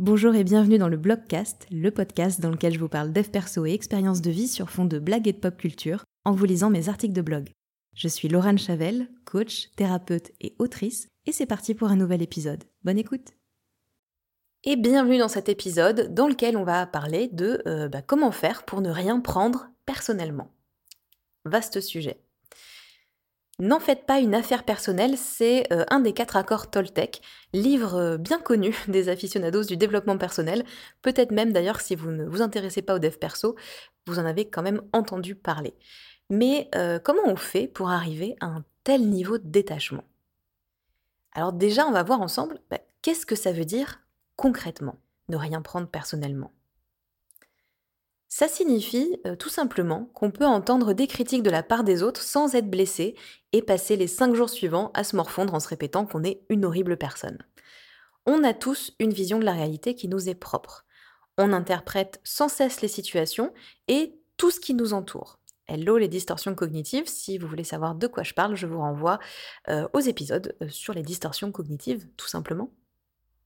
Bonjour et bienvenue dans le Blogcast, le podcast dans lequel je vous parle dev perso et expériences de vie sur fond de blagues et de pop culture en vous lisant mes articles de blog. Je suis Laurent Chavel, coach, thérapeute et autrice, et c'est parti pour un nouvel épisode. Bonne écoute Et bienvenue dans cet épisode dans lequel on va parler de euh, bah, comment faire pour ne rien prendre personnellement. Vaste sujet. N'en faites pas une affaire personnelle, c'est euh, un des quatre accords Toltec, livre euh, bien connu des aficionados du développement personnel. Peut-être même d'ailleurs si vous ne vous intéressez pas au dev perso, vous en avez quand même entendu parler. Mais euh, comment on fait pour arriver à un tel niveau de détachement? Alors déjà, on va voir ensemble bah, qu'est-ce que ça veut dire concrètement, ne rien prendre personnellement. Ça signifie euh, tout simplement qu'on peut entendre des critiques de la part des autres sans être blessé et passer les cinq jours suivants à se morfondre en se répétant qu'on est une horrible personne. On a tous une vision de la réalité qui nous est propre. On interprète sans cesse les situations et tout ce qui nous entoure. Hello les distorsions cognitives, si vous voulez savoir de quoi je parle, je vous renvoie euh, aux épisodes euh, sur les distorsions cognitives, tout simplement.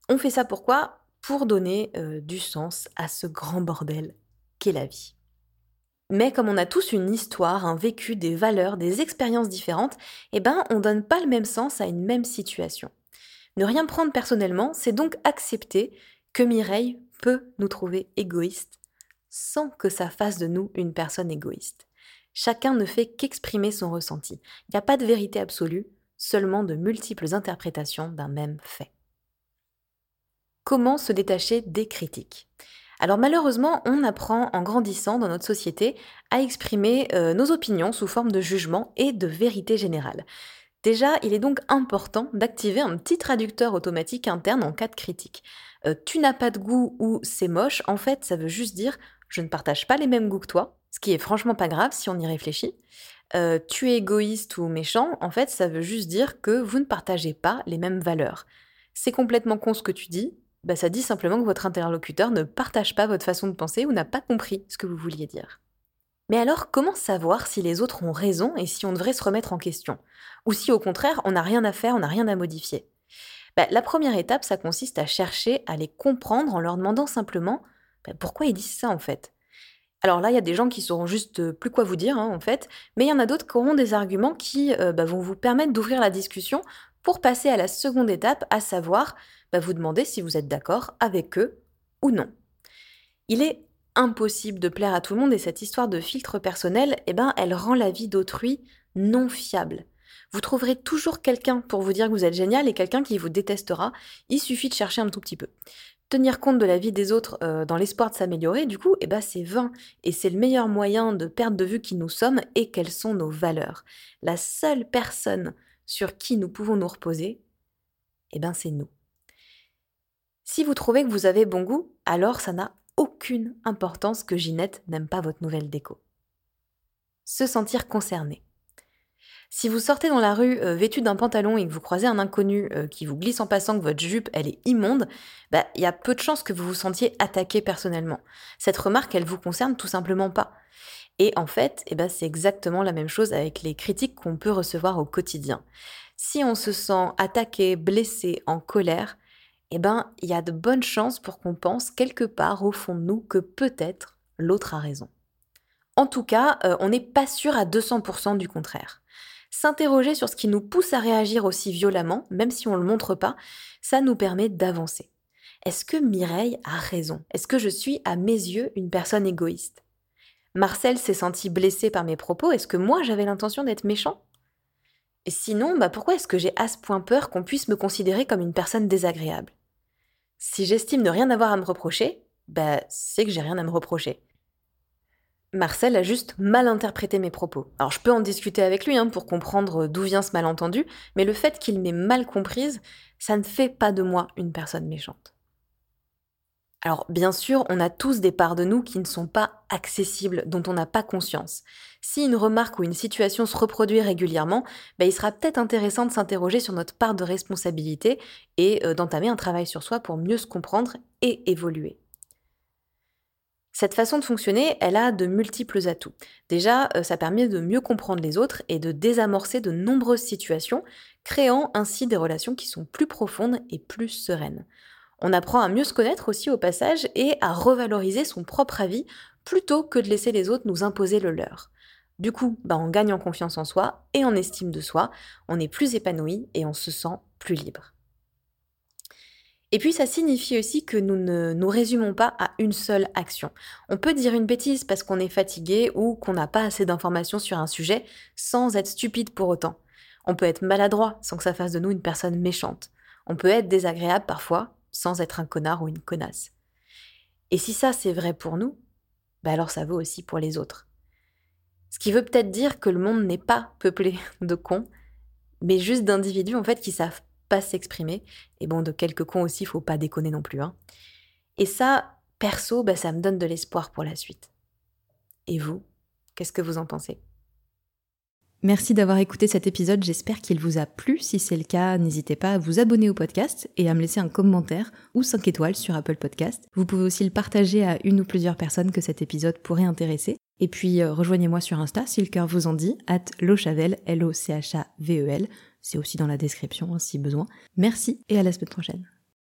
On fait ça pourquoi? Pour donner du sens à ce grand bordel qu'est la vie. Mais comme on a tous une histoire, un vécu, des valeurs, des expériences différentes, eh ben on donne pas le même sens à une même situation. Ne rien prendre personnellement, c'est donc accepter que Mireille peut nous trouver égoïstes sans que ça fasse de nous une personne égoïste. Chacun ne fait qu'exprimer son ressenti. Il n'y a pas de vérité absolue, seulement de multiples interprétations d'un même fait. Comment se détacher des critiques? Alors malheureusement, on apprend en grandissant dans notre société à exprimer euh, nos opinions sous forme de jugement et de vérité générale. Déjà, il est donc important d'activer un petit traducteur automatique interne en cas de critique. Euh, tu n'as pas de goût ou c'est moche, en fait, ça veut juste dire je ne partage pas les mêmes goûts que toi, ce qui est franchement pas grave si on y réfléchit. Euh, tu es égoïste ou méchant, en fait, ça veut juste dire que vous ne partagez pas les mêmes valeurs. C'est complètement con ce que tu dis, bah, ça dit simplement que votre interlocuteur ne partage pas votre façon de penser ou n'a pas compris ce que vous vouliez dire. Mais alors, comment savoir si les autres ont raison et si on devrait se remettre en question? Ou si au contraire, on n'a rien à faire, on n'a rien à modifier? Bah, La première étape, ça consiste à chercher à les comprendre en leur demandant simplement bah, pourquoi ils disent ça en fait? Alors là, il y a des gens qui sauront juste euh, plus quoi vous dire, hein, en fait, mais il y en a d'autres qui auront des arguments qui euh, vont vous permettre d'ouvrir la discussion pour passer à la seconde étape, à savoir va vous demander si vous êtes d'accord avec eux ou non. Il est impossible de plaire à tout le monde et cette histoire de filtre personnel, eh ben, elle rend la vie d'autrui non fiable. Vous trouverez toujours quelqu'un pour vous dire que vous êtes génial et quelqu'un qui vous détestera. Il suffit de chercher un tout petit peu. Tenir compte de la vie des autres euh, dans l'espoir de s'améliorer, du coup, eh ben, c'est vain. Et c'est le meilleur moyen de perdre de vue qui nous sommes et quelles sont nos valeurs. La seule personne sur qui nous pouvons nous reposer, eh ben, c'est nous. Si vous trouvez que vous avez bon goût, alors ça n'a aucune importance que Ginette n'aime pas votre nouvelle déco. Se sentir concerné. Si vous sortez dans la rue euh, vêtu d'un pantalon et que vous croisez un inconnu euh, qui vous glisse en passant que votre jupe elle est immonde, bah il y a peu de chances que vous vous sentiez attaqué personnellement. Cette remarque elle vous concerne tout simplement pas. Et en fait, eh ben, c'est exactement la même chose avec les critiques qu'on peut recevoir au quotidien. Si on se sent attaqué, blessé, en colère, eh ben, il y a de bonnes chances pour qu'on pense quelque part au fond de nous que peut-être l'autre a raison. En tout cas, euh, on n'est pas sûr à 200% du contraire. S'interroger sur ce qui nous pousse à réagir aussi violemment, même si on ne le montre pas, ça nous permet d'avancer. Est-ce que Mireille a raison? Est-ce que je suis, à mes yeux, une personne égoïste? Marcel s'est senti blessé par mes propos, est-ce que moi j'avais l'intention d'être méchant? Et sinon, bah pourquoi est-ce que j'ai à ce point peur qu'on puisse me considérer comme une personne désagréable? Si j'estime ne rien avoir à me reprocher, bah, c'est que j'ai rien à me reprocher. Marcel a juste mal interprété mes propos. Alors je peux en discuter avec lui hein, pour comprendre d'où vient ce malentendu, mais le fait qu'il m'ait mal comprise, ça ne fait pas de moi une personne méchante. Alors bien sûr, on a tous des parts de nous qui ne sont pas accessibles, dont on n'a pas conscience. Si une remarque ou une situation se reproduit régulièrement, bah, il sera peut-être intéressant de s'interroger sur notre part de responsabilité et euh, d'entamer un travail sur soi pour mieux se comprendre et évoluer. Cette façon de fonctionner, elle a de multiples atouts. Déjà, euh, ça permet de mieux comprendre les autres et de désamorcer de nombreuses situations, créant ainsi des relations qui sont plus profondes et plus sereines On apprend à mieux se connaître aussi au passage et à revaloriser son propre avis plutôt que de laisser les autres nous imposer le leur. Du coup, bah on gagne en confiance en soi et en estime de soi, on est plus épanoui et on se sent plus libre. Et puis ça signifie aussi que nous ne nous résumons pas à une seule action. On peut dire une bêtise parce qu'on est fatigué ou qu'on n'a pas assez d'informations sur un sujet sans être stupide pour autant. On peut être maladroit sans que ça fasse de nous une personne méchante. On peut être désagréable parfois sans être un connard ou une connasse. Et si ça c'est vrai pour nous, bah alors ça vaut aussi pour les autres. Ce qui veut peut-être dire que le monde n'est pas peuplé de cons, mais juste d'individus en fait qui savent pas s'exprimer. Et bon, de quelques cons aussi, faut pas déconner non plus. Hein. Et ça, perso, bah, ça me donne de l'espoir pour la suite. Et vous, qu'est-ce que vous en pensez? Merci d'avoir écouté cet épisode, j'espère qu'il vous a plu. Si c'est le cas, n'hésitez pas à vous abonner au podcast et à me laisser un commentaire ou 5 étoiles sur Apple Podcast. Vous pouvez aussi le partager à une ou plusieurs personnes que cet épisode pourrait intéresser. Et puis euh, rejoignez-moi sur Insta si le cœur vous en dit, at lochavel, L-O-C-H-A-V-E-L. C'est aussi dans la description hein, si besoin. Merci et à la semaine prochaine.